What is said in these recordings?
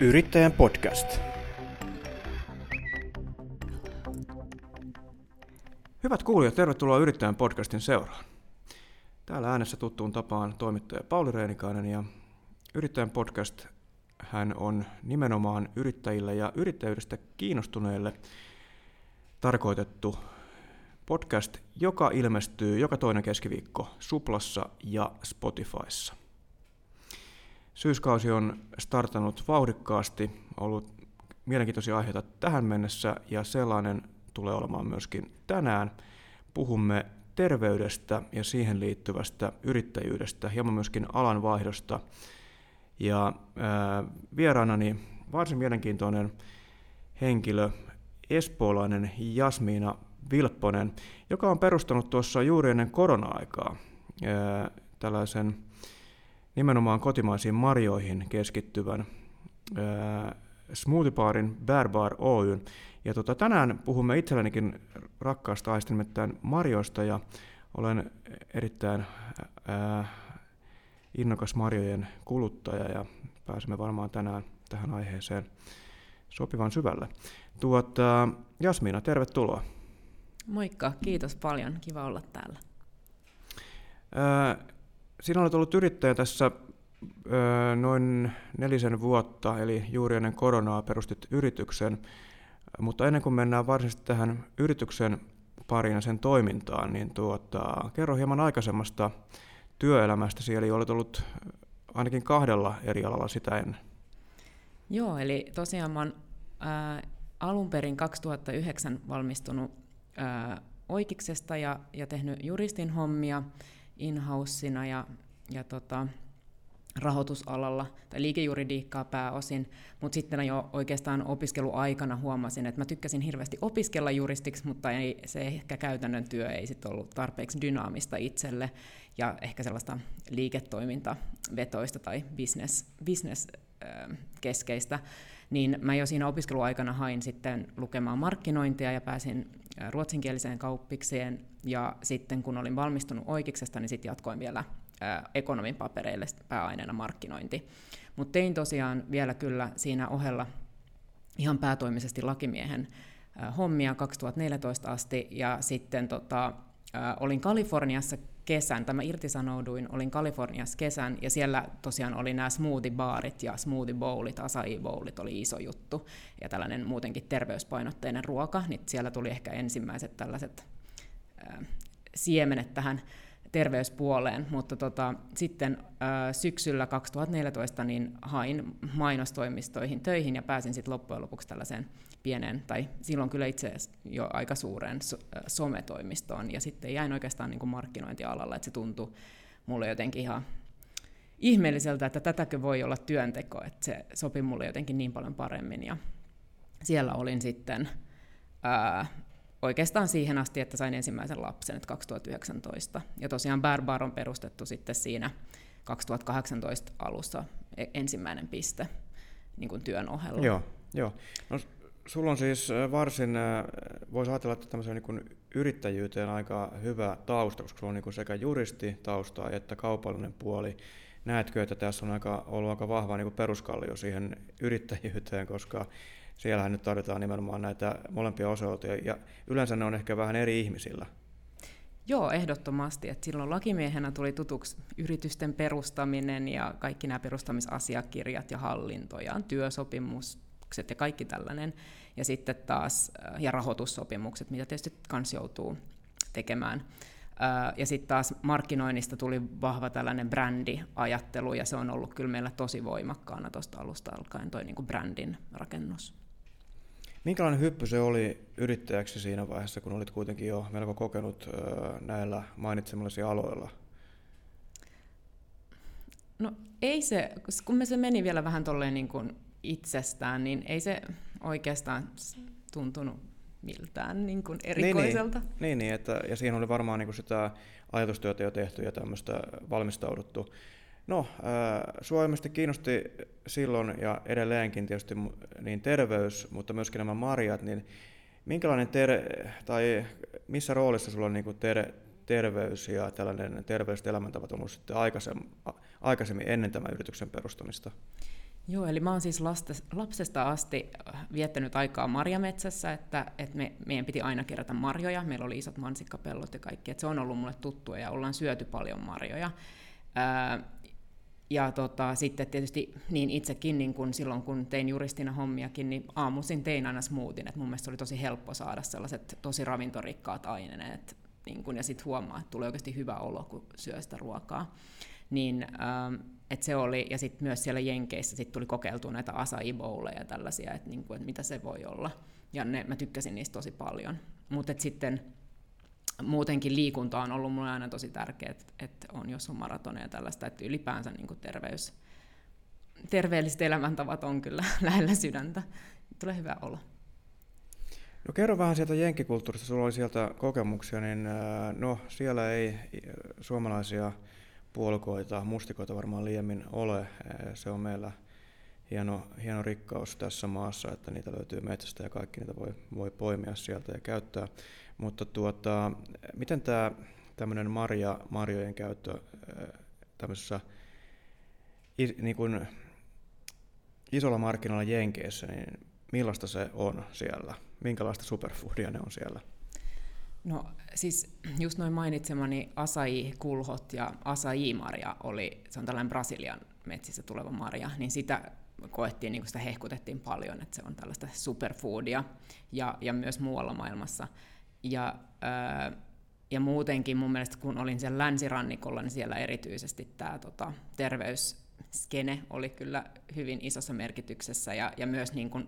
Yrittäjän podcast. Hyvät kuulijat, tervetuloa Yrittäjän podcastin seuraan. Täällä äänessä tuttuun tapaan toimittaja Pauli Reenikainen ja Yrittäjän podcast hän on nimenomaan yrittäjille ja yrittäjyydestä kiinnostuneille tarkoitettu podcast, joka ilmestyy joka toinen keskiviikko Suplassa ja Spotifyssa. Syyskausi on startannut vauhdikkaasti, ollut mielenkiintoisia aiheita tähän mennessä ja sellainen tulee olemaan myöskin tänään. Puhumme terveydestä ja siihen liittyvästä yrittäjyydestä, hieman myöskin alanvaihdosta. Ja ää, vieraanani varsin mielenkiintoinen henkilö, espoolainen Jasmiina Vilpponen, joka on perustanut tuossa juuri ennen korona-aikaa ää, tällaisen nimenomaan kotimaisiin marjoihin keskittyvän ää, smoothie barin Bear Bar Oyn. Ja tota, tänään puhumme itsellenikin rakkaasta aiheesta nimittäin marjoista ja olen erittäin ää, innokas marjojen kuluttaja ja pääsemme varmaan tänään tähän aiheeseen sopivan syvälle. Tuota, Jasmiina, tervetuloa. Moikka, kiitos paljon. Kiva olla täällä. Ää, sinä olet ollut yrittäjä tässä noin nelisen vuotta, eli juuri ennen koronaa perustit yrityksen. Mutta ennen kuin mennään varsinaisesti tähän yrityksen pariin ja sen toimintaan, niin tuota, kerro hieman aikaisemmasta työelämästäsi, eli olet ollut ainakin kahdella eri alalla sitä ennen. Joo, eli tosiaan ää, alun perin 2009 valmistunut ää, oikeuksesta ja, ja tehnyt juristin hommia in ja, ja tota, rahoitusalalla tai liikejuridiikkaa pääosin, mutta sitten jo oikeastaan opiskeluaikana huomasin, että mä tykkäsin hirveästi opiskella juristiksi, mutta ei, se ehkä käytännön työ ei sitten ollut tarpeeksi dynaamista itselle. Ja ehkä sellaista liiketoimintavetoista tai business, business keskeistä, niin mä jo siinä opiskeluaikana hain sitten lukemaan markkinointia ja pääsin ruotsinkieliseen kauppikseen, ja sitten kun olin valmistunut oikeuksesta, niin sitten jatkoin vielä ekonomin papereille pääaineena markkinointi. Mutta tein tosiaan vielä kyllä siinä ohella ihan päätoimisesti lakimiehen hommia 2014 asti, ja sitten tota, olin Kaliforniassa kesän, tämä irtisanouduin, olin Kaliforniassa kesän, ja siellä tosiaan oli nämä smoothie-baarit ja smoothie-bowlit, acai-bowlit oli iso juttu, ja tällainen muutenkin terveyspainotteinen ruoka, niin siellä tuli ehkä ensimmäiset tällaiset ää, siemenet tähän terveyspuoleen, mutta tota, sitten ää, syksyllä 2014 niin hain mainostoimistoihin töihin ja pääsin sitten loppujen lopuksi tällaiseen pienen, tai silloin kyllä itse jo aika suuren so, sometoimistoon, ja sitten jäin oikeastaan niin kuin markkinointialalla, että se tuntui mulle jotenkin ihan ihmeelliseltä, että tätäkö voi olla työnteko, että se sopi mulle jotenkin niin paljon paremmin, ja siellä olin sitten ää, oikeastaan siihen asti, että sain ensimmäisen lapsen, että 2019. Ja tosiaan Bärbar on perustettu sitten siinä 2018 alussa e-, ensimmäinen piste niin kuin työn ohella. Joo, joo. No, sulla on siis varsin, voisi ajatella, että tämmöisen niin yrittäjyyteen aika hyvä tausta, koska sulla on niin sekä juristi taustaa että kaupallinen puoli. Näetkö, että tässä on aika, ollut aika vahva niin peruskallio siihen yrittäjyyteen, koska siellähän nyt tarvitaan nimenomaan näitä molempia osioita, ja yleensä ne on ehkä vähän eri ihmisillä. Joo, ehdottomasti. Et silloin lakimiehenä tuli tutuksi yritysten perustaminen ja kaikki nämä perustamisasiakirjat ja hallinto ja työsopimukset ja kaikki tällainen. Ja sitten taas, äh, ja rahoitussopimukset, mitä tietysti kans joutuu tekemään. Äh, ja sitten taas markkinoinnista tuli vahva tällainen brändiajattelu, ja se on ollut kyllä meillä tosi voimakkaana tuosta alusta alkaen, toi niinku brändin rakennus. Minkälainen hyppy se oli yrittäjäksi siinä vaiheessa, kun olit kuitenkin jo melko kokenut näillä mainitsemallasi aloilla? No ei se, kun me se meni vielä vähän tolleen niin kuin itsestään, niin ei se oikeastaan tuntunut miltään niin kuin erikoiselta. Niin, niin, niin että, ja siihen oli varmaan niin kuin sitä ajatustyötä jo tehty ja tämmöistä valmistauduttu. No, äh, ilmeisesti kiinnosti silloin ja edelleenkin tietysti niin terveys, mutta myöskin nämä marjat, niin minkälainen ter- tai missä roolissa sulla on niin ter- terveys ja tällainen terveelliset elämäntavat on ollut sitten aikaisemmin, aikaisemmin ennen tämän yrityksen perustamista? Joo, eli mä oon siis lapsesta asti äh, viettänyt aikaa marjametsässä, että, että me, meidän piti aina kerätä marjoja. Meillä oli isot mansikkapellot ja kaikki, että se on ollut mulle tuttua ja ollaan syöty paljon marjoja. Ää, ja tota, sitten tietysti niin itsekin niin kun silloin, kun tein juristina hommiakin, niin aamuisin tein aina smoothien. että mun mielestä oli tosi helppo saada sellaiset tosi ravintorikkaat aineet, niin kun, ja sitten huomaa, että tulee oikeasti hyvä olo, kun syö sitä ruokaa. Niin, ähm, et se oli, ja sitten myös siellä Jenkeissä sit tuli kokeiltua näitä acai ja tällaisia, että niinku, et mitä se voi olla. Ja ne, mä tykkäsin niistä tosi paljon. Mutta sitten muutenkin liikunta on ollut mulle aina tosi tärkeää, että, että on jos on maratoneja ja tällaista, että ylipäänsä niin kuin terveys, terveelliset elämäntavat on kyllä lähellä sydäntä. Tulee hyvä olla. No kerro vähän sieltä jenkkikulttuurista, sulla oli sieltä kokemuksia, niin äh, no siellä ei suomalaisia puolukoita, mustikoita varmaan liiemmin ole. Se on meillä hieno, hieno rikkaus tässä maassa, että niitä löytyy metsästä ja kaikki niitä voi, voi poimia sieltä ja käyttää. Mutta tuota, miten tämä tämmöinen marja, marjojen käyttö tämmöisessä niin kuin isolla markkinalla Jenkeissä, niin millaista se on siellä? Minkälaista superfoodia ne on siellä? No siis just noin mainitsemani acai-kulhot ja acai-marja oli, se on tällainen Brasilian metsissä tuleva marja, niin sitä koettiin, niin sitä hehkutettiin paljon, että se on tällaista superfoodia ja, ja myös muualla maailmassa. Ja, ää, ja muutenkin mun mielestä, kun olin siellä länsirannikolla, niin siellä erityisesti tämä tota, terveysskene oli kyllä hyvin isossa merkityksessä ja, ja myös niin kuin,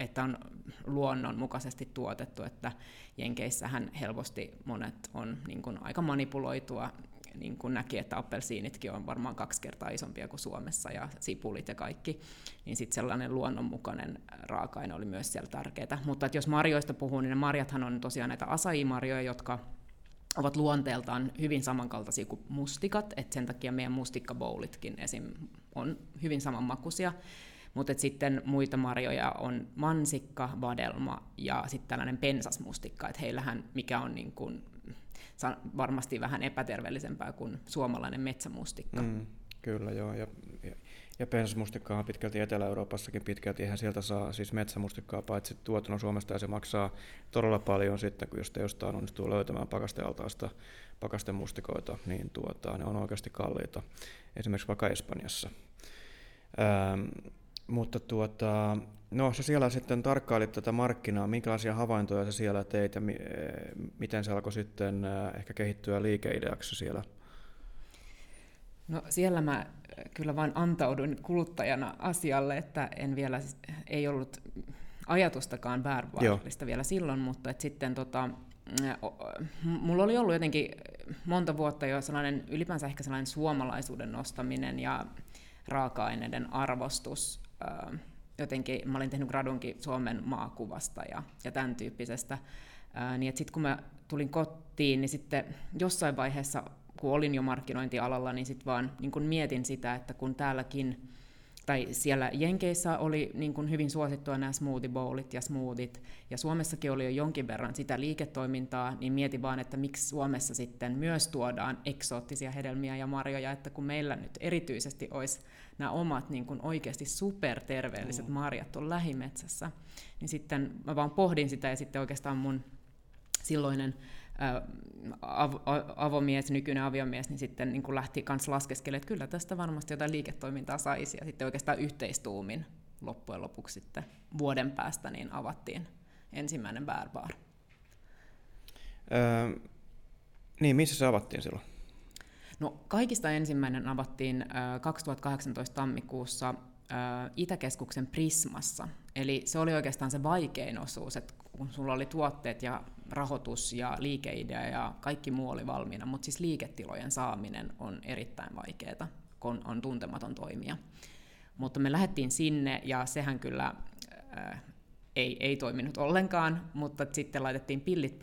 että on luonnonmukaisesti tuotettu, että Jenkeissähän helposti monet on niin kuin aika manipuloitua niin kuin näki, että appelsiinitkin on varmaan kaksi kertaa isompia kuin Suomessa ja sipulit ja kaikki, niin sitten sellainen luonnonmukainen raaka-aine oli myös siellä tärkeää. Mutta että jos marjoista puhuu, niin ne marjathan on tosiaan näitä asaimarjoja, jotka ovat luonteeltaan hyvin samankaltaisia kuin mustikat, että sen takia meidän mustikkaboulitkin esim. on hyvin samanmakuisia. Mutta sitten muita marjoja on mansikka, vadelma ja sitten tällainen pensasmustikka, että heillähän mikä on niin kuin varmasti vähän epäterveellisempää kuin suomalainen metsämustikka. Mm, kyllä, joo. Ja, ja, ja pensasmustikkaa on pitkälti Etelä-Euroopassakin pitkälti. Eihän sieltä saa siis metsämustikkaa paitsi tuotannon Suomesta ja se maksaa todella paljon sitten, kun jos te jostain onnistuu löytämään pakastealtaasta pakastemustikoita, niin tuota, ne on oikeasti kalliita. Esimerkiksi vaikka Espanjassa. Ähm, mutta tuota, no sä siellä sitten tarkkailit tätä markkinaa, minkälaisia havaintoja sä siellä teit ja mi- eh, miten se alkoi sitten eh, ehkä kehittyä liikeideaksi siellä? No siellä mä kyllä vain antauduin kuluttajana asialle, että en vielä, ei ollut ajatustakaan Bärbaarista vielä silloin, mutta et sitten tota, mulla oli ollut jotenkin monta vuotta jo sellainen ylipäänsä ehkä sellainen suomalaisuuden nostaminen ja raaka-aineiden arvostus jotenkin, mä olin tehnyt gradunkin Suomen maakuvasta ja, ja tämän tyyppisestä, niin sitten kun mä tulin kotiin, niin sitten jossain vaiheessa, kun olin jo markkinointialalla, niin sitten vaan niin kun mietin sitä, että kun täälläkin tai siellä Jenkeissä oli niin kuin hyvin suosittua nämä smoothie bowlit ja smoothit, ja Suomessakin oli jo jonkin verran sitä liiketoimintaa, niin mietin vaan, että miksi Suomessa sitten myös tuodaan eksoottisia hedelmiä ja marjoja, että kun meillä nyt erityisesti olisi nämä omat niin kuin oikeasti superterveelliset mm. marjat on lähimetsässä, niin sitten mä vaan pohdin sitä, ja sitten oikeastaan mun silloinen av- avomies, nykyinen aviomies, niin sitten niin lähti myös laskeskelemaan, että kyllä tästä varmasti jotain liiketoimintaa saisi. Ja sitten oikeastaan yhteistuumin loppujen lopuksi sitten vuoden päästä niin avattiin ensimmäinen Bear Bar. Öö, niin, missä se avattiin silloin? No, kaikista ensimmäinen avattiin äh, 2018 tammikuussa Itäkeskuksen Prismassa. Eli se oli oikeastaan se vaikein osuus, että kun sulla oli tuotteet ja rahoitus ja liikeidea ja kaikki muu oli valmiina, mutta siis liiketilojen saaminen on erittäin vaikeaa, kun on tuntematon toimija. Mutta me lähdettiin sinne ja sehän kyllä äh, ei, ei toiminut ollenkaan, mutta sitten laitettiin pillit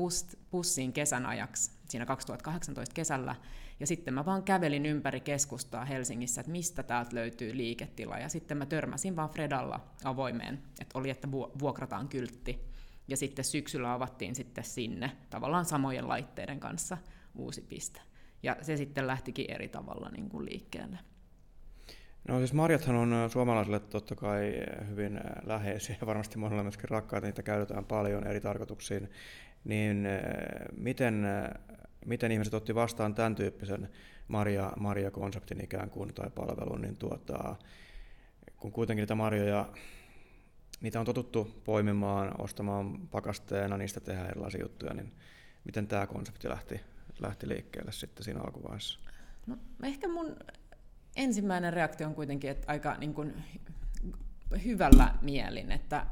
pussiin kesän ajaksi siinä 2018 kesällä. Ja sitten mä vaan kävelin ympäri keskustaa Helsingissä, että mistä täältä löytyy liiketila. Ja sitten mä törmäsin vaan Fredalla avoimeen, että oli, että vuokrataan kyltti. Ja sitten syksyllä avattiin sitten sinne tavallaan samojen laitteiden kanssa uusi piste. Ja se sitten lähtikin eri tavalla niin kuin liikkeelle. No siis marjathan on suomalaisille totta kai hyvin läheisiä ja varmasti monella myöskin rakkaita, niitä käytetään paljon eri tarkoituksiin. Niin miten, miten ihmiset otti vastaan tämän tyyppisen marja, marja-konseptin ikään kuin tai palvelun, niin tuota, kun kuitenkin niitä marjoja, niitä on totuttu poimimaan, ostamaan pakasteena, niistä tehdään erilaisia juttuja, niin miten tämä konsepti lähti, lähti liikkeelle sitten siinä alkuvaiheessa? No, ehkä mun ensimmäinen reaktio on kuitenkin, että aika niin kuin hyvällä mielin, että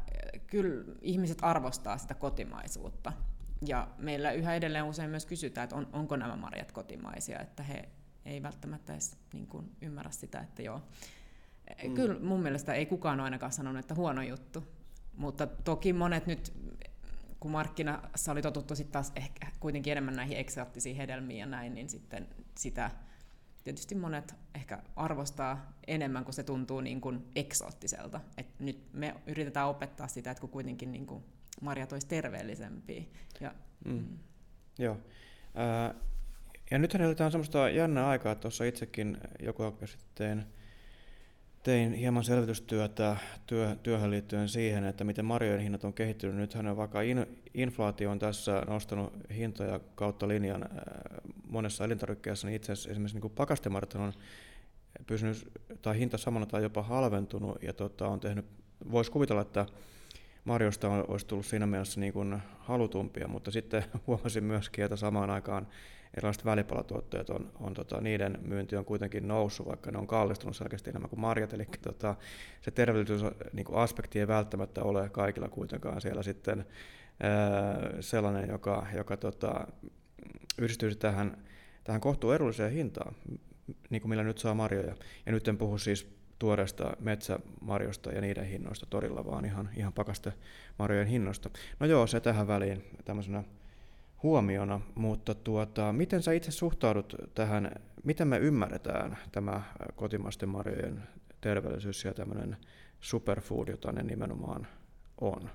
kyllä ihmiset arvostaa sitä kotimaisuutta. Ja meillä yhä edelleen usein myös kysytään, että on, onko nämä marjat kotimaisia, että he ei välttämättä edes niin kuin ymmärrä sitä, että joo. Mm. Kyllä mun mielestä ei kukaan ole ainakaan sanonut, että huono juttu. Mutta toki monet nyt, kun markkinassa oli totuttu sitten taas ehkä kuitenkin enemmän näihin eksoottisiin hedelmiin ja näin, niin sitten sitä tietysti monet ehkä arvostaa enemmän, kun se tuntuu niin kuin eksoottiselta. Et nyt me yritetään opettaa sitä, että kun kuitenkin niin kuin marjat olisi terveellisempiä. Ja, mm. Mm. Joo. Äh, ja nythän eletään semmoista jännää aikaa, tuossa itsekin joku aika sitten tein hieman selvitystyötä työ, työhön liittyen siihen, että miten marjojen hinnat on kehittynyt. Nythän vaikka in, inflaatio on tässä nostanut hintoja kautta linjan monessa elintarvikkeessa, niin itse asiassa esimerkiksi niin pakastemarjat on pysynyt, tai hinta samana tai jopa halventunut, ja tota, on tehnyt, voisi kuvitella, että marjoista olisi tullut siinä mielessä niin kuin halutumpia, mutta sitten huomasin myöskin, että samaan aikaan erilaiset välipalatuotteet on, on tota, niiden myynti on kuitenkin noussut, vaikka ne on kallistunut selkeästi enemmän kuin marjat, eli tota, se terveellisyysaspekti ei välttämättä ole kaikilla kuitenkaan siellä sitten ää, sellainen, joka, joka tota, yhdistyisi tähän, tähän kohtuun edulliseen hintaan, niin kuin millä nyt saa marjoja. Ja nyt en puhu siis tuoreesta metsämarjosta ja niiden hinnoista torilla, vaan ihan, ihan pakaste marjojen hinnoista. No joo, se tähän väliin tämmöisenä huomiona, mutta tuota, miten sä itse suhtaudut tähän, miten me ymmärretään tämä kotimaisten marjojen terveellisyys ja tämmöinen superfood, jota ne nimenomaan on?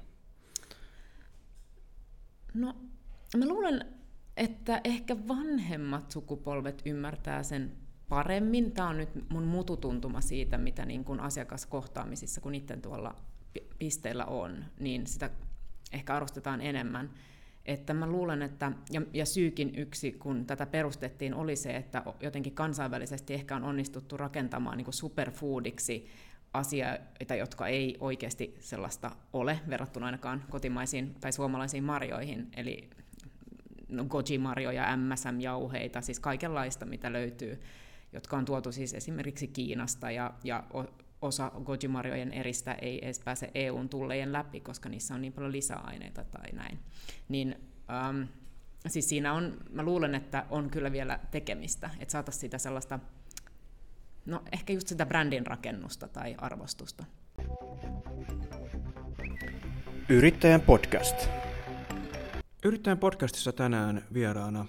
No, mä luulen, että ehkä vanhemmat sukupolvet ymmärtää sen paremmin. Tämä on nyt mun mututuntuma siitä, mitä niin kuin asiakaskohtaamisissa, kun itse tuolla pisteillä on, niin sitä ehkä arvostetaan enemmän. Että mä luulen, että, ja, ja syykin yksi, kun tätä perustettiin, oli se, että jotenkin kansainvälisesti ehkä on onnistuttu rakentamaan niin kuin superfoodiksi asioita, jotka ei oikeasti sellaista ole, verrattuna ainakaan kotimaisiin tai suomalaisiin marjoihin, eli no, goji-marjoja, MSM-jauheita, siis kaikenlaista, mitä löytyy, jotka on tuotu siis esimerkiksi Kiinasta, ja, ja osa gojimarjojen eristä ei edes pääse EUn tullejen läpi, koska niissä on niin paljon lisäaineita tai näin. Niin, ähm, siis siinä on, mä luulen, että on kyllä vielä tekemistä, että saataisiin sitä sellaista, no ehkä just sitä brändin rakennusta tai arvostusta. Yrittäjän podcast. Yrittäjän podcastissa tänään vieraana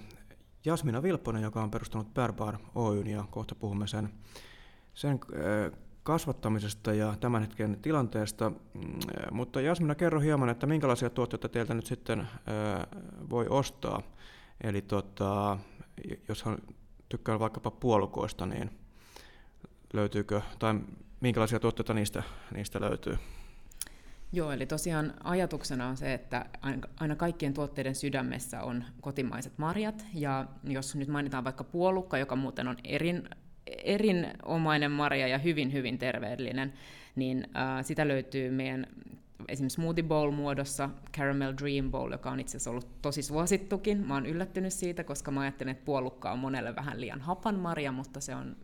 Jasmina Vilpponen, joka on perustanut Bärbar Oyn, ja kohta puhumme sen, sen äh, kasvattamisesta ja tämän hetken tilanteesta, mm, mutta Jasmina, kerro hieman, että minkälaisia tuotteita teiltä nyt sitten voi ostaa. Eli tota, jos hän tykkää vaikkapa puolukoista, niin löytyykö, tai minkälaisia tuotteita niistä, niistä löytyy? Joo, eli tosiaan ajatuksena on se, että aina kaikkien tuotteiden sydämessä on kotimaiset marjat, ja jos nyt mainitaan vaikka puolukka, joka muuten on erin, erinomainen marja ja hyvin, hyvin terveellinen, niin äh, sitä löytyy meidän esimerkiksi smoothie bowl muodossa, caramel dream bowl, joka on itse asiassa ollut tosi suosittukin. Mä oon yllättynyt siitä, koska mä ajattelen, että puolukka on monelle vähän liian hapan marja, mutta se on,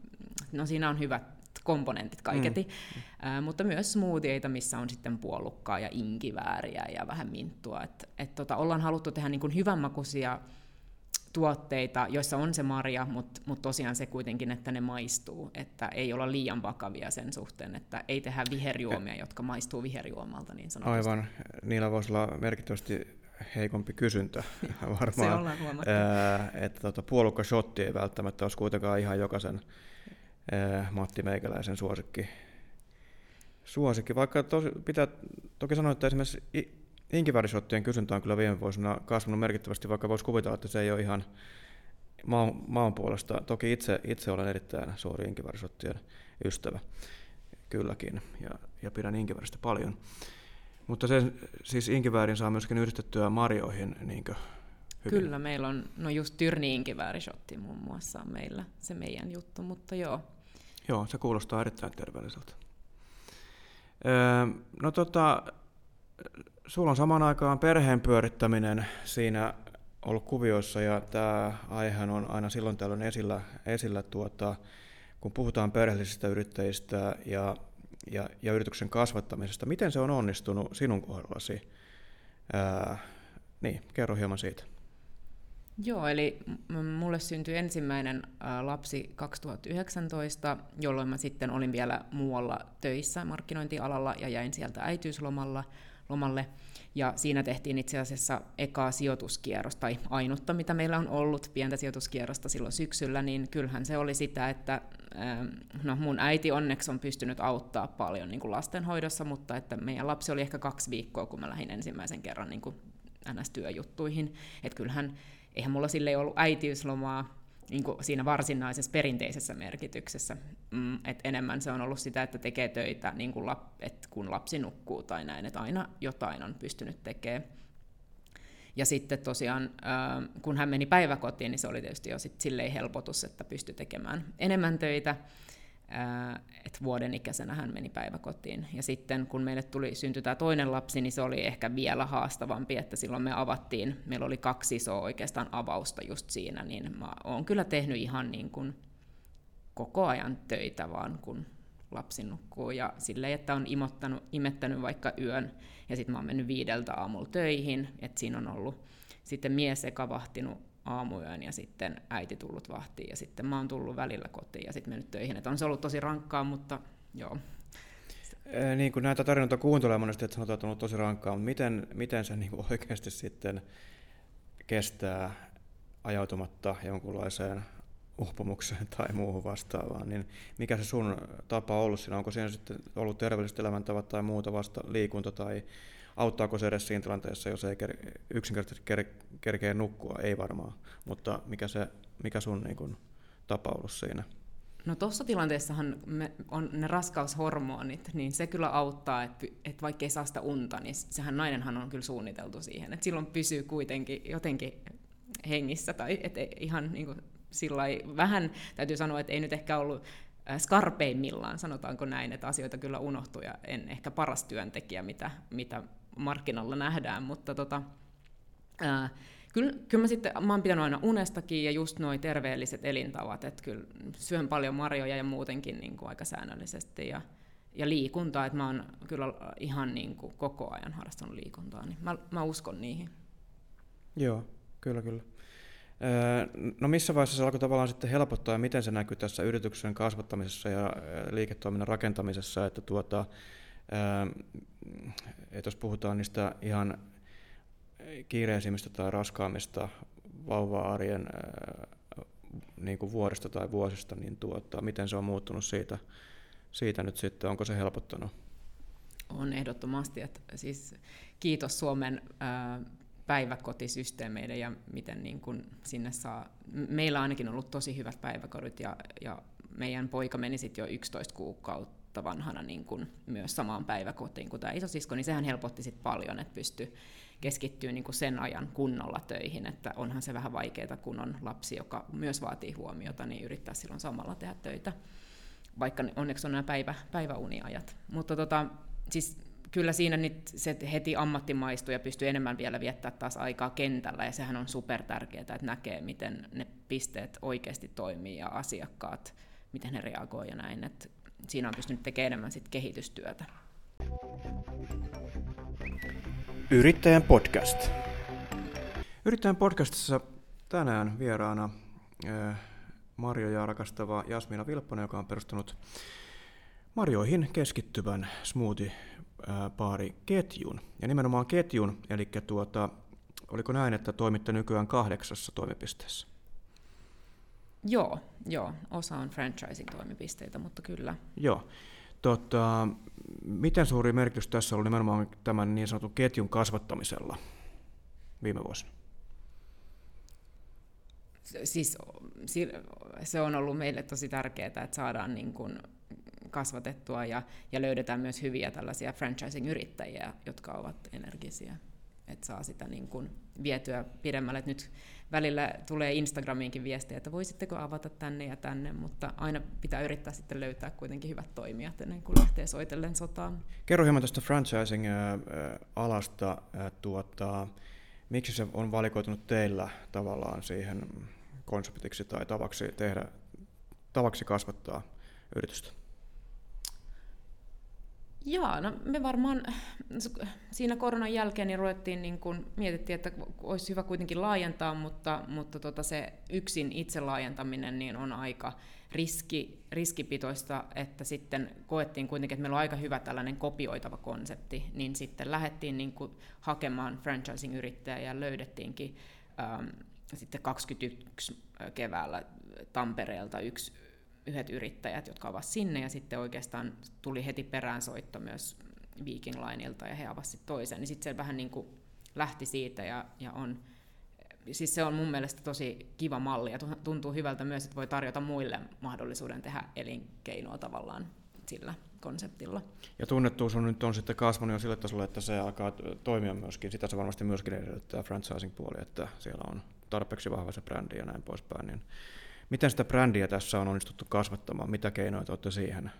no siinä on hyvät komponentit kaiketi. Mm. Äh, mutta myös smoothieita, missä on sitten puolukkaa ja inkivääriä ja vähän minttua. Et, et tota, ollaan haluttu tehdä niin kuin hyvänmakuisia tuotteita, joissa on se marja, mutta mut tosiaan se kuitenkin, että ne maistuu, että ei olla liian vakavia sen suhteen, että ei tehdä viherjuomia, jotka maistuu viherjuomalta niin sanotusti. Aivan, niillä voisi olla merkittävästi heikompi kysyntä varmaan. se ollaan huomattu. että tota, puolukka-shotti ei välttämättä olisi kuitenkaan ihan jokaisen ää, Matti Meikäläisen suosikki. suosikki. Vaikka tos, pitää toki sanoa, että esimerkiksi Inkivärisottien kysyntä on kyllä viime vuosina kasvanut merkittävästi, vaikka voisi kuvitella, että se ei ole ihan maan, maan puolesta. Toki itse, itse olen erittäin suuri inkivärisottien ystävä. Kylläkin, ja, ja pidän inkivääristä paljon. Mutta se, siis inkiväärin saa myöskin yhdistettyä marjoihin niin hyvin. Kyllä, meillä on, no just tyrni muun muassa on meillä se meidän juttu, mutta joo. Joo, se kuulostaa erittäin terveelliseltä. Öö, no tota, sulla on samaan aikaan perheen pyörittäminen siinä ollut kuvioissa ja tämä aihehan on aina silloin tällöin esillä, esillä tuota, kun puhutaan perheellisistä yrittäjistä ja, ja, ja yrityksen kasvattamisesta. Miten se on onnistunut sinun kohdallasi? Ää, niin, kerro hieman siitä. Joo, eli mulle syntyi ensimmäinen lapsi 2019, jolloin mä sitten olin vielä muualla töissä markkinointialalla ja jäin sieltä äitiyslomalla lomalle. Ja siinä tehtiin itse asiassa ekaa sijoituskierrosta, tai ainutta, mitä meillä on ollut, pientä sijoituskierrosta silloin syksyllä, niin kyllähän se oli sitä, että no mun äiti onneksi on pystynyt auttaa paljon niin kuin lastenhoidossa, mutta että meidän lapsi oli ehkä kaksi viikkoa, kun mä lähdin ensimmäisen kerran niin kuin NS-työjuttuihin. Että kyllähän eihän mulla sille ollut äitiyslomaa niin kuin siinä varsinaisessa perinteisessä merkityksessä. Mm, et enemmän se on ollut sitä, että tekee töitä niin kuin lap, et kun lapsi nukkuu tai näin, että aina jotain on pystynyt tekemään. Ja sitten tosiaan, kun hän meni päiväkotiin, niin se oli tietysti jo sit silleen helpotus, että pystyi tekemään enemmän töitä että vuoden ikäisenä hän meni päiväkotiin. Ja sitten kun meille tuli syntyi tämä toinen lapsi, niin se oli ehkä vielä haastavampi, että silloin me avattiin, meillä oli kaksi isoa oikeastaan avausta just siinä, niin mä oon kyllä tehnyt ihan niin kuin koko ajan töitä vaan, kun lapsi nukkuu. Ja silleen, että on imottanut, imettänyt vaikka yön, ja sitten mä oon mennyt viideltä aamulla töihin, että siinä on ollut sitten mies eka vahtinut aamuyön ja sitten äiti tullut vahtiin ja sitten mä oon tullut välillä kotiin ja sitten mennyt töihin. Et on se ollut tosi rankkaa, mutta joo. Niin kuin näitä tarinoita kuuntelee monesti, että sanotaan, että on ollut tosi rankkaa, mutta miten, miten se niin kuin oikeasti sitten kestää ajautumatta jonkunlaiseen uhpomukseen tai muuhun vastaavaan, niin mikä se sun tapa on ollut siinä? Onko siinä sitten ollut terveelliset elämäntavat tai muuta vasta liikunta tai auttaako se edes siinä tilanteessa, jos ei ker- yksinkertaisesti ker- kerkeä nukkua, ei varmaan, mutta mikä, se, mikä sun niin kun, tapa ollut siinä? No tuossa tilanteessahan me, on ne raskaushormonit, niin se kyllä auttaa, että, että vaikka ei saa sitä unta, niin sehän nainenhan on kyllä suunniteltu siihen, että silloin pysyy kuitenkin jotenkin hengissä tai että ihan niin kuin sillä vähän täytyy sanoa, että ei nyt ehkä ollut äh, skarpeimmillaan, sanotaanko näin, että asioita kyllä unohtuu ja en ehkä paras työntekijä, mitä, mitä markkinalla nähdään, mutta tota, ää, kyllä, kyllä mä sitten, mä oon pitänyt aina unestakin ja just noin terveelliset elintavat, että kyllä syön paljon marjoja ja muutenkin niin kuin aika säännöllisesti ja, ja liikuntaa, että mä oon kyllä ihan niin kuin koko ajan harrastanut liikuntaa, niin mä, mä uskon niihin. Joo, kyllä kyllä. No missä vaiheessa se alkoi tavallaan sitten helpottaa ja miten se näkyy tässä yrityksen kasvattamisessa ja liiketoiminnan rakentamisessa, että tuota, että jos puhutaan niistä ihan kiireisimmistä tai raskaammista vauva-arjen niin kuin vuodesta tai vuosista, niin tuota, miten se on muuttunut siitä, siitä nyt sitten, onko se helpottanut? On ehdottomasti, että siis kiitos Suomen päiväkotisysteemeiden ja miten niin kuin sinne saa, meillä on ainakin ollut tosi hyvät päiväkodit ja, ja meidän poika meni sitten jo 11 kuukautta vuotta vanhana niin kuin myös samaan päiväkotiin kuin tämä isosisko, niin sehän helpotti sit paljon, että pystyi keskittyä niin kuin sen ajan kunnolla töihin, että onhan se vähän vaikeaa, kun on lapsi, joka myös vaatii huomiota, niin yrittää silloin samalla tehdä töitä, vaikka onneksi on nämä päivä, päiväuniajat. Mutta tota, siis kyllä siinä nyt se heti ammattimaistuu ja pystyy enemmän vielä viettää taas aikaa kentällä, ja sehän on super tärkeää, että näkee, miten ne pisteet oikeasti toimii ja asiakkaat, miten ne reagoi ja näin. Et siinä on pystynyt tekemään enemmän sit kehitystyötä. Yrittäjän podcast. Yrittäjän podcastissa tänään vieraana marjoja rakastava Jasmina Vilpponen, joka on perustanut marjoihin keskittyvän smoothie-baari ketjun. Ja nimenomaan ketjun, eli tuota, oliko näin, että toimitte nykyään kahdeksassa toimipisteessä? Joo, joo. Osa on franchising-toimipisteitä, mutta kyllä. Joo. Tota, miten suuri merkitys tässä oli nimenomaan tämän niin sanotun ketjun kasvattamisella viime vuosina? Siis se on ollut meille tosi tärkeää, että saadaan niin kuin kasvatettua ja, ja löydetään myös hyviä tällaisia franchising-yrittäjiä, jotka ovat energisiä. Että saa sitä niin kuin vietyä pidemmälle. Et nyt välillä tulee Instagramiinkin viestejä, että voisitteko avata tänne ja tänne, mutta aina pitää yrittää sitten löytää kuitenkin hyvät toimijat ennen kuin lähtee soitellen sotaan. Kerro hieman tästä franchising-alasta. Tuota, miksi se on valikoitunut teillä tavallaan siihen konseptiksi tai tavaksi tehdä, tavaksi kasvattaa yritystä? Joo, no me varmaan siinä koronan jälkeen niin ruvettiin, niin kun, mietittiin, että olisi hyvä kuitenkin laajentaa, mutta, mutta tota se yksin itse laajentaminen niin on aika riski, riskipitoista, että sitten koettiin kuitenkin, että meillä on aika hyvä tällainen kopioitava konsepti, niin sitten lähdettiin niin hakemaan franchising-yrittäjää ja löydettiinkin ähm, sitten 21 keväällä Tampereelta yksi yhdet yrittäjät, jotka ovat sinne, ja sitten oikeastaan tuli heti perään soitto myös Viking Lineilta, ja he avasivat toisen, niin sitten se vähän niin kuin lähti siitä, ja, ja on, siis se on mun mielestä tosi kiva malli, ja tuntuu hyvältä myös, että voi tarjota muille mahdollisuuden tehdä elinkeinoa tavallaan sillä konseptilla. Ja tunnettuus on nyt on sitten kasvanut jo sille tasolle, että se alkaa toimia myöskin. Sitä se varmasti myöskin edellyttää franchising-puoli, että siellä on tarpeeksi vahva se brändi ja näin poispäin. Niin Miten sitä brändiä tässä on onnistuttu kasvattamaan? Mitä keinoja olette siihen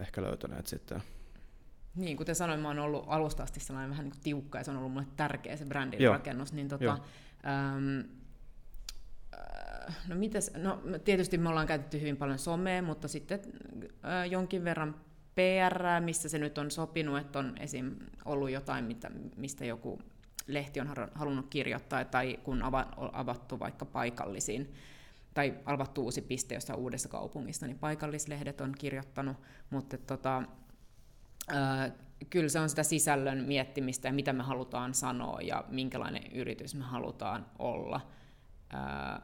ehkä löytäneet sitten? Niin, kuten sanoin, mä oon ollut alusta asti sellainen vähän niin tiukka ja se on ollut mulle tärkeä se brändin Joo. rakennus. Niin tota, äm, no, mites, no tietysti me ollaan käytetty hyvin paljon somea, mutta sitten äh, jonkin verran PR, missä se nyt on sopinut, että on esim. ollut jotain, mitä, mistä joku lehti on halunnut kirjoittaa, tai kun avattu vaikka paikallisiin tai avattu uusi piste jossain uudessa kaupungissa, niin paikallislehdet on kirjoittanut, mutta tota, ää, kyllä se on sitä sisällön miettimistä ja mitä me halutaan sanoa ja minkälainen yritys me halutaan olla, ää,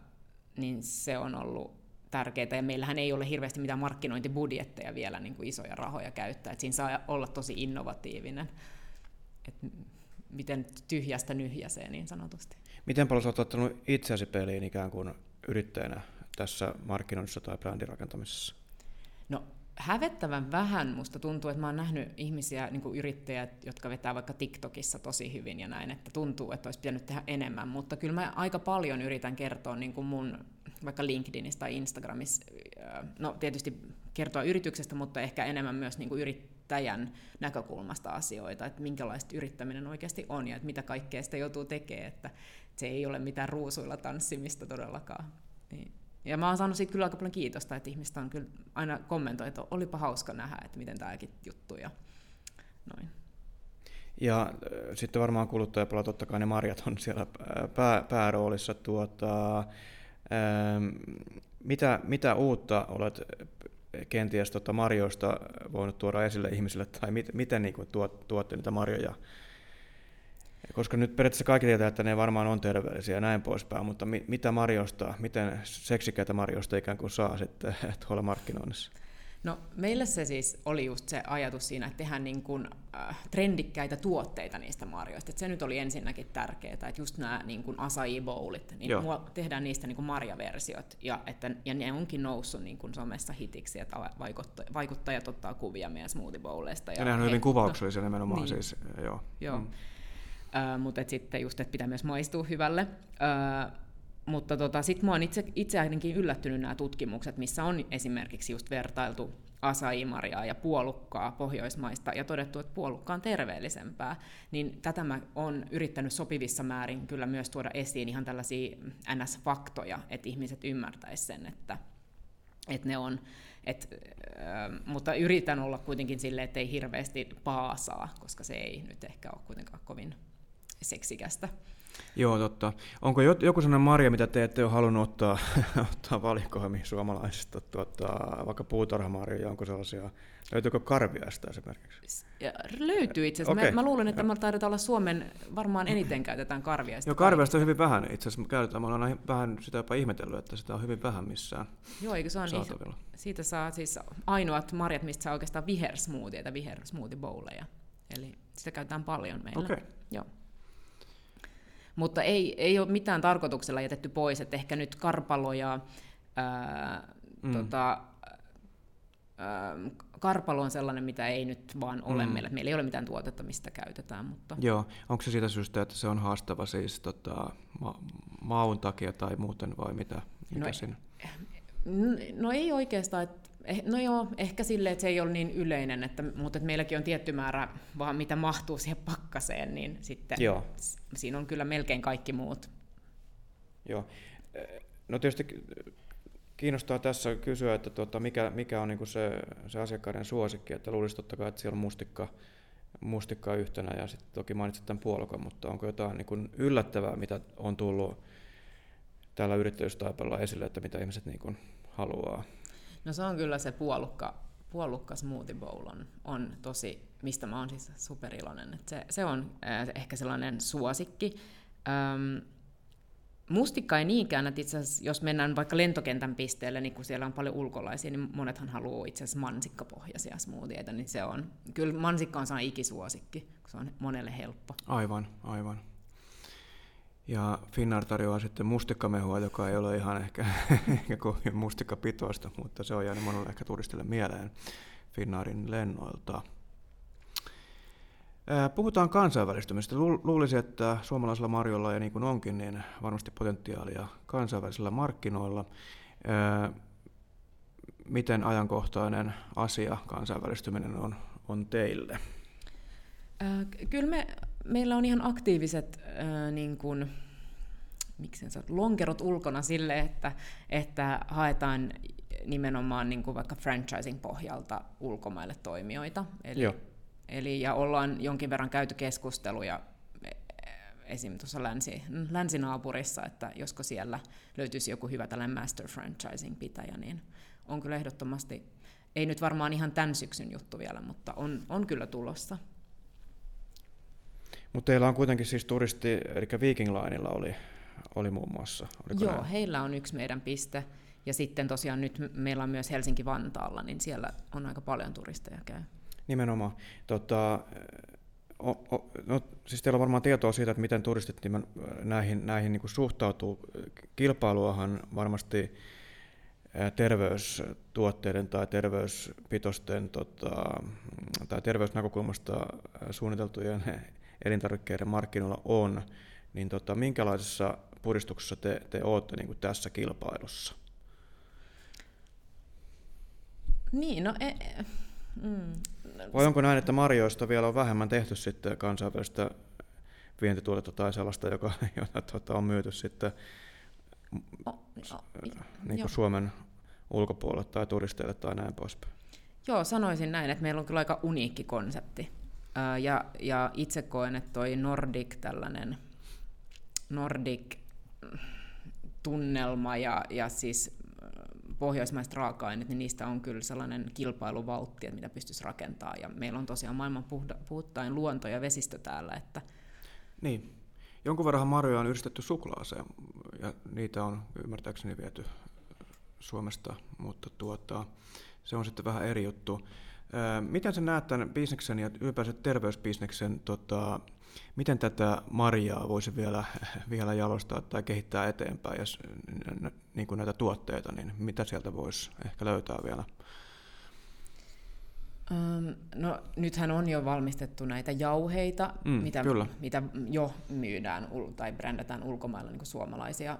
niin se on ollut tärkeää, ja meillähän ei ole hirveästi mitään markkinointibudjetteja vielä niin kuin isoja rahoja käyttää, että siinä saa olla tosi innovatiivinen, että miten tyhjästä nyhjäseen niin sanotusti. Miten paljon olet ottanut itseäsi peliin ikään kuin yrittäjänä tässä markkinoinnissa tai brändirakentamisessa? No hävettävän vähän musta tuntuu, että mä oon nähnyt ihmisiä, niin kuin yrittäjät, jotka vetää vaikka TikTokissa tosi hyvin ja näin, että tuntuu, että olisi pitänyt tehdä enemmän, mutta kyllä mä aika paljon yritän kertoa niin kuin mun vaikka LinkedInissa tai Instagramissa, no tietysti kertoa yrityksestä, mutta ehkä enemmän myös niin kuin yrittäjän näkökulmasta asioita, että minkälaista yrittäminen oikeasti on ja että mitä kaikkea sitä joutuu tekemään, että se ei ole mitään ruusuilla tanssimista todellakaan. Niin. Ja mä oon saanut siitä kyllä aika paljon kiitosta, että ihmiset on kyllä aina kommentoitu, että olipa hauska nähdä, että miten tämäkin juttu ja noin. Ja äh, sitten varmaan kuluttajapuolella totta kai ne marjat on siellä äh, pää, pääroolissa. Tuota, ähm, mitä, mitä uutta olet kenties tuota marjoista voinut tuoda esille ihmisille, tai mit, miten niin kuin, tuot, tuotte niitä marjoja koska nyt periaatteessa kaikki tietää, että ne varmaan on terveellisiä ja näin poispäin, mutta mi- mitä marjosta, miten seksikäitä marjosta ikään kuin saa sitten tuolla markkinoinnissa? No meillä se siis oli just se ajatus siinä, että tehdään niin kuin, äh, trendikkäitä tuotteita niistä marjoista. Että se nyt oli ensinnäkin tärkeää, että just nämä niin kuin acai bowlit, niin Joo. tehdään niistä niin kuin marjaversiot. Ja, että, ja ne onkin noussut niin kuin somessa hitiksi, että vaikuttajat ottaa kuvia meidän smoothie bowleista. Ja, ja nehän on hyvin kuvauksellisia nimenomaan niin. siis, joo. joo. Mm. Mutta sitten just, että pitää myös maistua hyvälle. Mutta tota, sitten mä oon itse, itse ainakin yllättynyt nämä tutkimukset, missä on esimerkiksi just vertailtu asaimaria ja puolukkaa Pohjoismaista ja todettu, että puolukka on terveellisempää, niin tätä mä oon yrittänyt sopivissa määrin kyllä myös tuoda esiin ihan tällaisia NS-faktoja, että ihmiset ymmärtäisivät sen, että, että ne on, et, äh, mutta yritän olla kuitenkin silleen, että ei hirveästi paasaa, koska se ei nyt ehkä ole kuitenkaan kovin seksikästä. Joo, totta. Onko joku sellainen marja, mitä te ette ole halunnut ottaa, ottaa valikoimiin suomalaisista, tuota, vaikka puutarhamarjoja, onko sellaisia, löytyykö karviaista esimerkiksi? Ja löytyy itse asiassa. Okay. Mä, mä, luulen, että me taidetaan olla Suomen, varmaan eniten käytetään karviaista. Joo, karviaista on hyvin vähän itse asiassa. Käytetään, mä olen vähän sitä jopa ihmetellyt, että sitä on hyvin vähän missään Joo, eikö se on niin, siitä saa siis ainoat marjat, mistä saa oikeastaan vihersmoothieita, vihersmoothie bowleja. Eli sitä käytetään paljon meillä. Okay. Joo. Mutta ei, ei ole mitään tarkoituksella jätetty pois, että ehkä nyt karpaloja, ää, mm. tota, karpalo on sellainen, mitä ei nyt vaan ole mm. meillä. Meillä ei ole mitään tuotetta, mistä käytetään. Mutta... Joo, onko se siitä syystä, että se on haastava siis tota, ma- maun takia tai muuten vai mitä? mitä no, siinä? no ei oikeastaan, että no joo, ehkä silleen, että se ei ole niin yleinen, että, mutta että meilläkin on tietty määrä vaan mitä mahtuu siihen pakkaseen, niin sitten joo. siinä on kyllä melkein kaikki muut. Joo. Eh, no tietysti kiinnostaa tässä kysyä, että tuota, mikä, mikä on niin se, se asiakkaiden suosikki, että luulisi totta kai, että siellä on mustikka, mustikka yhtenä ja sitten toki mainitsit tämän puolukan, mutta onko jotain niin yllättävää, mitä on tullut täällä yrittäjyystaipalla esille, että mitä ihmiset niin haluaa No se on kyllä se puolukka, puolukka smoothie bowl on, on tosi, mistä mä oon siis superiloinen. Se, se on äh, ehkä sellainen suosikki. Ähm, mustikka ei niinkään, että itse asiassa, jos mennään vaikka lentokentän pisteelle, niin kun siellä on paljon ulkolaisia, niin monethan haluaa itse asiassa mansikkapohjaisia smoothieita, niin se on, kyllä mansikka on sellainen ikisuosikki, kun se on monelle helppo. Aivan, aivan. Ja Finnair tarjoaa sitten mustikkamehua, joka ei ole ihan ehkä, kovin mustikkapitoista, mutta se on jäänyt monelle ehkä turistille mieleen Finnairin lennoilta. Puhutaan kansainvälistymistä. Luulisin, että suomalaisella marjolla, ja niin kuin onkin, niin varmasti potentiaalia kansainvälisillä markkinoilla. Miten ajankohtainen asia kansainvälistyminen on, on teille? Kyllä me meillä on ihan aktiiviset äh, niin kuin, miksi sä, lonkerot ulkona sille, että, että haetaan nimenomaan niin kuin vaikka franchising pohjalta ulkomaille toimijoita. Eli, Joo. eli, ja ollaan jonkin verran käyty keskusteluja esim. tuossa länsi, länsinaapurissa, että josko siellä löytyisi joku hyvä tällainen master franchising-pitäjä, niin on kyllä ehdottomasti, ei nyt varmaan ihan tämän syksyn juttu vielä, mutta on, on kyllä tulossa. Mutta teillä on kuitenkin siis turisti, eli Viking Linella oli, oli muun muassa. Oliko Joo, näin? heillä on yksi meidän piste. Ja sitten tosiaan nyt meillä on myös Helsinki-Vantaalla, niin siellä on aika paljon turisteja käy. Nimenomaan. Tota, o, o, no, siis teillä on varmaan tietoa siitä, että miten turistit näihin, näihin niin suhtautuu. Kilpailuahan varmasti terveystuotteiden tai terveyspitosten tota, tai terveysnäkökulmasta suunniteltujen elintarvikkeiden markkinoilla on, niin tota, minkälaisessa puristuksessa te, te olette niin kuin tässä kilpailussa? Niin, no... E, e, mm. Vai onko näin, että marjoista vielä on vähemmän tehty sitten kansainvälistä vientituotetta tai sellaista, joka, jota tuota, on myyty sitten o, o, niin kuin Suomen ulkopuolelle tai turisteille tai näin poispäin? Joo, sanoisin näin, että meillä on kyllä aika uniikki konsepti. Ja, ja itse koen, että toi Nordic tällainen Nordic tunnelma ja, ja siis pohjoismaiset raaka-aineet, niin niistä on kyllä sellainen kilpailuvaltti, että mitä pystyisi rakentamaan. Ja meillä on tosiaan maailman puhtain luonto ja vesistö täällä. Että... Niin. Jonkun verran marjoja on yhdistetty suklaaseen, ja niitä on ymmärtääkseni viety Suomesta, mutta tuota, se on sitten vähän eri juttu. Miten sä näet tämän bisneksen ja ylipäänsä terveysbisneksen, tota, miten tätä marjaa voisi vielä, vielä jalostaa tai kehittää eteenpäin, jos niin kuin näitä tuotteita, niin mitä sieltä voisi ehkä löytää vielä? No nythän on jo valmistettu näitä jauheita, mm, mitä, kyllä. mitä jo myydään tai brändätään ulkomailla niin kuin suomalaisia.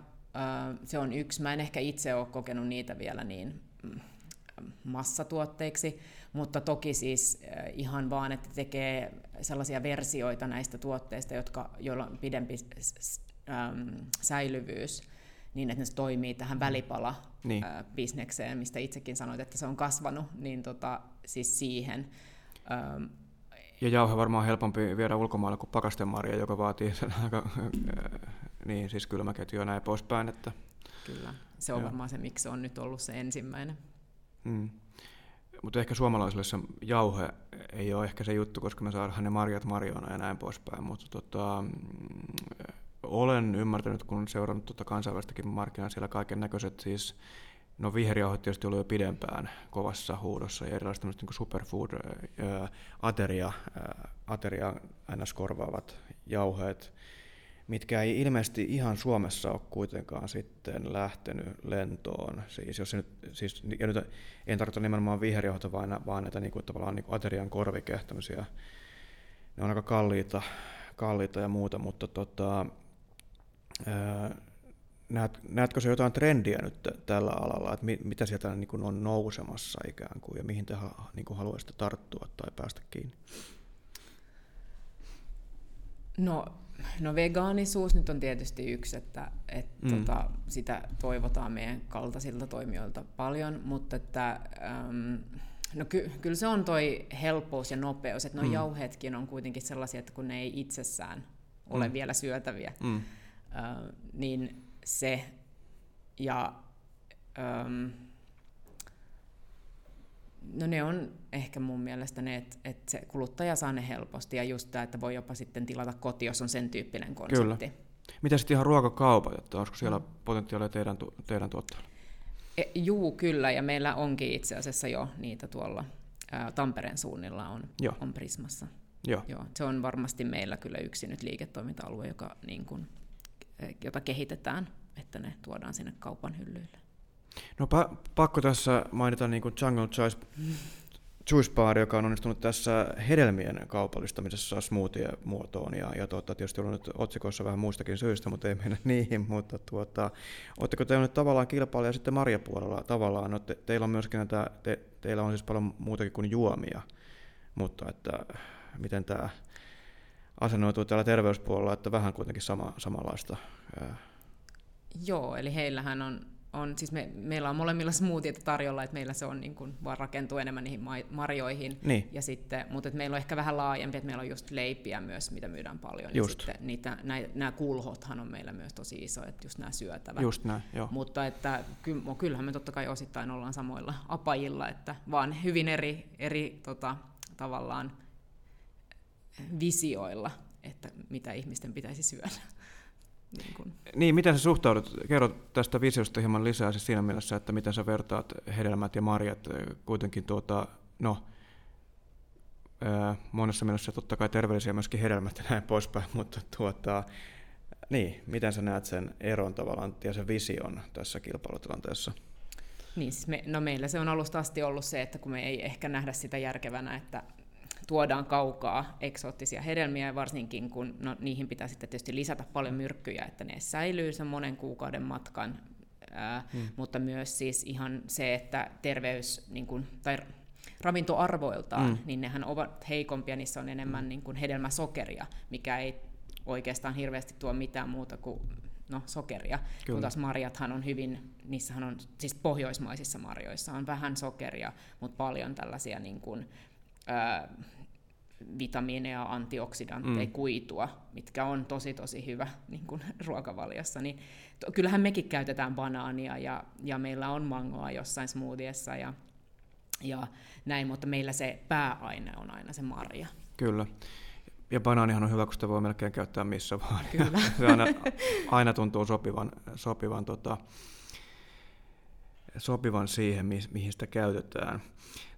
Se on yksi. Mä en ehkä itse ole kokenut niitä vielä niin mm, massatuotteiksi, mutta toki siis äh, ihan vaan, että tekee sellaisia versioita näistä tuotteista, jotka, joilla on pidempi ähm, säilyvyys, niin että ne toimii tähän mm. välipala-bisnekseen, niin. äh, mistä itsekin sanoit, että se on kasvanut, niin tota, siis siihen. Ähm, ja jauhe varmaan helpompi viedä ulkomaille kuin pakastemaria, joka vaatii sen aika, äh, niin siis kylmäketju ja näin poispäin. Että, Kyllä, se on joo. varmaan se, miksi se on nyt ollut se ensimmäinen. Mm. Mutta ehkä suomalaisille se jauhe ei ole ehkä se juttu, koska me saadaan ne marjat marjoina ja näin poispäin. Mutta tota, mm, olen ymmärtänyt, kun seurannut tota kansainvälistäkin markkinaa, siellä kaiken näköiset siis No viherjauhot tietysti ollut jo pidempään kovassa huudossa ja erilaiset niin superfood, ää, ateria, ää, ateria ns. korvaavat jauheet. Mitkä ei ilmeisesti ihan Suomessa ole kuitenkaan sitten lähtenyt lentoon. Siis, jos nyt, siis, ja nyt en tarkoita nimenomaan viherjohto, vaan, vaan näitä niin kuin, tavallaan niin kuin aterian korvike, ne on aika kalliita, kalliita ja muuta, mutta tota, näet, näetkö se jotain trendiä nyt tällä alalla, että mit, mitä sieltä niin kuin on nousemassa ikään kuin ja mihin te niin kuin haluaisitte tarttua tai päästä kiinni? No, no vegaanisuus nyt on tietysti yksi, että, että mm. tota, sitä toivotaan meidän kaltaisilta toimijoilta paljon, mutta että, äm, no ky, kyllä se on toi helppous ja nopeus, että nuo mm. jauheetkin on kuitenkin sellaisia, että kun ne ei itsessään ole mm. vielä syötäviä, mm. äh, niin se ja äm, No ne on ehkä mun mielestä ne, että, että se kuluttaja saa ne helposti ja just tämä, että voi jopa sitten tilata koti, jos on sen tyyppinen konsepti. Kyllä. Mitä sitten ihan ruokakaupat, että olisiko siellä mm. potentiaalia teidän, teidän tuotteilla? E, juu, kyllä, ja meillä onkin itse asiassa jo niitä tuolla ää, Tampereen suunnilla on, Joo. on Prismassa. Joo. Joo. Se on varmasti meillä kyllä yksi nyt liiketoiminta-alue, joka, niin kuin, e, jota kehitetään, että ne tuodaan sinne kaupan hyllyille. No pa- pakko tässä mainita niin kuin Jungle Choice, Juice Bar, joka on onnistunut tässä hedelmien kaupallistamisessa smoothie-muotoon. Ja, ja tuota, tietysti ollut nyt otsikoissa vähän muistakin syistä, mutta ei mennä niihin. Mutta tuota, oletteko te nyt tavallaan kilpailija sitten marjapuolella tavallaan? No te, teillä on myöskin näitä, te, teillä on siis paljon muutakin kuin juomia, mutta että miten tämä asennoituu täällä terveyspuolella, että vähän kuitenkin sama, samanlaista. Joo, eli heillähän on on, siis me, meillä on molemmilla smoothieta tarjolla, että meillä se on niin kuin, vaan rakentuu enemmän niihin marjoihin. Niin. Ja sitten, mutta että meillä on ehkä vähän laajempi, että meillä on just leipiä myös, mitä myydään paljon. Just. Ja sitten niitä, nä, nämä kulhothan on meillä myös tosi iso, että just nämä syötävät. Just näin, joo. Mutta että ky, kyllähän me totta kai osittain ollaan samoilla apajilla, että vaan hyvin eri, eri tota, tavallaan visioilla, että mitä ihmisten pitäisi syödä. Niin, kuin. niin, miten sä suhtaudut, kerro tästä visiosta hieman lisää siis siinä mielessä, että miten sä vertaat hedelmät ja marjat kuitenkin tuota, no, monessa mielessä totta kai terveellisiä myöskin hedelmät ja näin poispäin, mutta tuota, niin, miten sä näet sen eron tavallaan ja sen vision tässä kilpailutilanteessa? Niin, siis me, no meillä se on alusta asti ollut se, että kun me ei ehkä nähdä sitä järkevänä, että tuodaan kaukaa eksoottisia hedelmiä, ja varsinkin kun no, niihin pitää sitten tietysti lisätä paljon myrkkyjä, että ne säilyy sen monen kuukauden matkan, ää, hmm. mutta myös siis ihan se, että terveys niin kun, tai ravintoarvoiltaan, mm. niin nehän ovat heikompia, niissä on enemmän niin kuin hedelmäsokeria, mikä ei oikeastaan hirveästi tuo mitään muuta kuin no, sokeria, Kyllä. kun taas marjathan on hyvin, niissähän on, siis pohjoismaisissa marjoissa on vähän sokeria, mutta paljon tällaisia niin kuin, ää, vitamiineja, antioksidantteja, mm. kuitua, mitkä on tosi tosi hyvä niin kuin ruokavaliossa, niin to, kyllähän mekin käytetään banaania ja, ja meillä on mangoa jossain smoothiessa ja, ja näin, mutta meillä se pääaine on aina se marja. Kyllä. Ja banaanihan on hyvä, kun sitä voi melkein käyttää missä vaan. Kyllä. se aina, aina tuntuu sopivan, sopivan, tota, sopivan siihen, mihin sitä käytetään.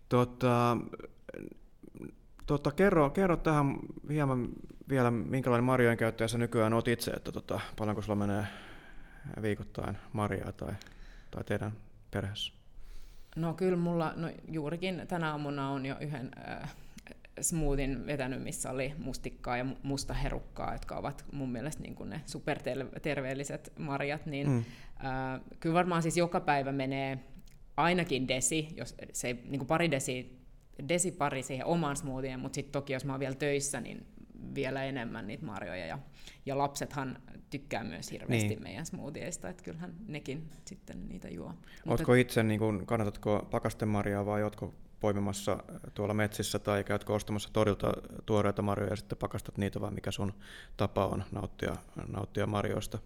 Tota, Tota, kerro, kerro tähän hieman vielä, minkälainen marjojen käyttäjä sä nykyään oot itse, että tota, paljonko sulla menee viikoittain marjaa tai, tai teidän perheessä? No kyllä mulla, no juurikin tänä aamuna on jo yhden äh, smoothin vetänyt, missä oli mustikkaa ja musta herukkaa, jotka ovat mun mielestä niin kuin ne superterveelliset marjat, niin mm. äh, kyllä varmaan siis joka päivä menee ainakin desi, jos se ei, niin kuin pari desi desipari siihen omaan smoothien, mutta sitten toki jos mä oon vielä töissä, niin vielä enemmän niitä marjoja. Ja, ja lapsethan tykkää myös hirveästi niin. meidän smoothieista, että kyllähän nekin sitten niitä juo. Oletko itse, niin kun, kannatatko pakastemarjaa vai oletko poimimassa tuolla metsissä tai käytkö ostamassa torilta tuoreita marjoja ja sitten pakastat niitä vai mikä sun tapa on nauttia, nauttia marjoista?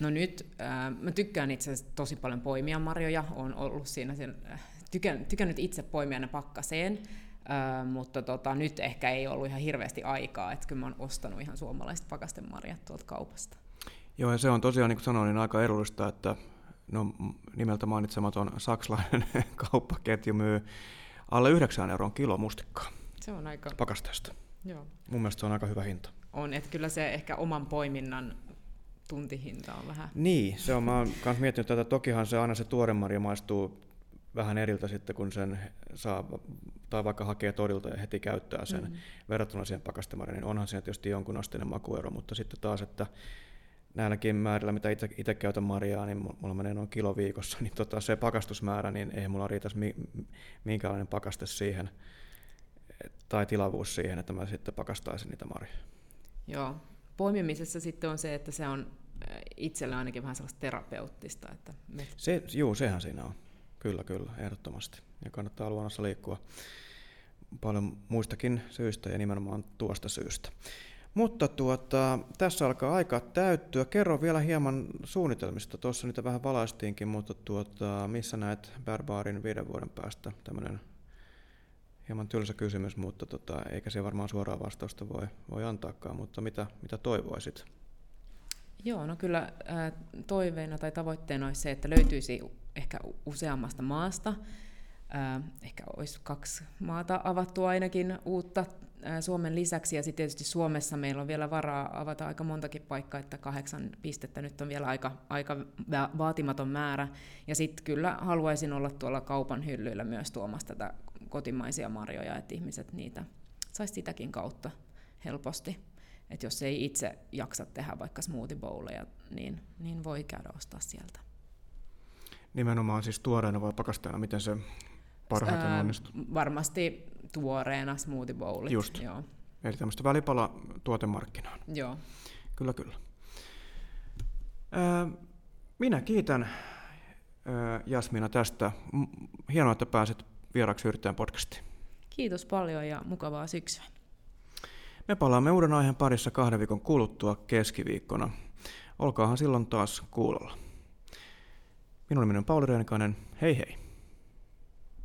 No nyt äh, mä tykkään itse asiassa tosi paljon poimia marjoja, on ollut siinä sen, äh, tykän, tykännyt itse poimia ne pakkaseen, äh, mutta tota, nyt ehkä ei ollut ihan hirveästi aikaa, että kyllä mä oon ostanut ihan suomalaiset pakastemarjat tuolta kaupasta. Joo, ja se on tosiaan, niin kuin sanoin, niin aika edullista, että no, nimeltä mainitsematon saksalainen kauppaketju myy alle 9 euron kilo mustikkaa. Se on aika... Pakasteesta. Joo. Mun mielestä se on aika hyvä hinta. On, että kyllä se ehkä oman poiminnan tuntihinta on vähän... Niin, se on, mä oon myös miettinyt tätä, tokihan se aina se tuore marja maistuu vähän eriltä sitten, kun sen saa, tai vaikka hakee torilta ja heti käyttää sen mm-hmm. verrattuna siihen pakastemarjaan, niin onhan siinä tietysti jonkun asteinen makuero, mutta sitten taas, että näilläkin määrillä, mitä itse, itse käytän marjaa, niin mulla menee noin kilo viikossa, niin tota, se pakastusmäärä, niin ei mulla riitäisi mi, minkälainen pakaste siihen, tai tilavuus siihen, että mä sitten pakastaisin niitä marjoja. Joo. Poimimisessa sitten on se, että se on äh, itsellä ainakin vähän sellaista terapeuttista. Että me... se, juu, sehän siinä on. Kyllä, kyllä, ehdottomasti. Ja kannattaa luonnossa liikkua paljon muistakin syistä ja nimenomaan tuosta syystä. Mutta tuota, tässä alkaa aika täyttyä. Kerro vielä hieman suunnitelmista. Tuossa niitä vähän valaistiinkin, mutta tuota, missä näet Barbaarin viiden vuoden päästä? Tämmöinen hieman tylsä kysymys, mutta tota, eikä se varmaan suoraa vastausta voi, voi antaakaan, mutta mitä, mitä toivoisit? Joo, no kyllä toiveena tai tavoitteena olisi se, että löytyisi ehkä useammasta maasta. Ehkä olisi kaksi maata avattua ainakin uutta Suomen lisäksi, ja sitten tietysti Suomessa meillä on vielä varaa avata aika montakin paikkaa, että kahdeksan pistettä nyt on vielä aika, aika vaatimaton määrä. Ja sitten kyllä haluaisin olla tuolla kaupan hyllyillä myös tuomassa tätä kotimaisia marjoja, että ihmiset niitä saisi sitäkin kautta helposti. Että jos ei itse jaksa tehdä vaikka smoothie bowleja, niin, niin voi käydä ostaa sieltä. Nimenomaan siis tuoreena vai pakasteena, miten se parhaiten onnistuu? Varmasti tuoreena smoothie bowlit. Just. Joo. Eli tämmöistä välipala tuotemarkkinaan. Joo. Kyllä, kyllä. minä kiitän Jasmina tästä. Hienoa, että pääsit vieraksi Yrittäjän podcastiin. Kiitos paljon ja mukavaa syksyä. Me palaamme uuden aiheen parissa kahden viikon kuluttua keskiviikkona. Olkaahan silloin taas kuulolla. Minun nimeni on Pauli Reenikainen. Hei hei!